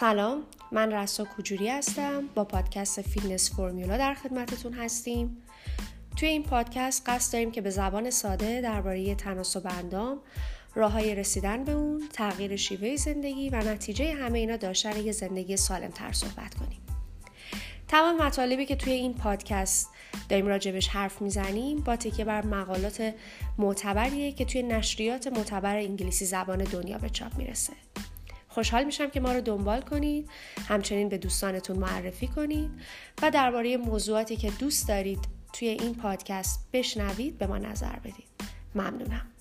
سلام من رسا کوجوری هستم. با پادکست Fitness Formula در خدمتتون هستیم. توی این پادکست قصد داریم که به زبان ساده درباره تناسب اندام راههای رسیدن به اون تغییر شیوه زندگی و نتیجه همه اینا داشتن یه زندگی سالم تر صحبت کنیم. تمام مطالبی که توی این پادکست داریم راجبش حرف می‌زنیم با تکیه بر مقالات معتبریه که توی نشریات معتبر انگلیسی زبان دنیا به چاپ می‌رسه. خوشحال میشم که ما رو دنبال کنید. همچنین به دوستانتون معرفی کنید و درباره موضوعاتی که دوست دارید توی این پادکست بشنوید به ما نظر بدید. ممنونم.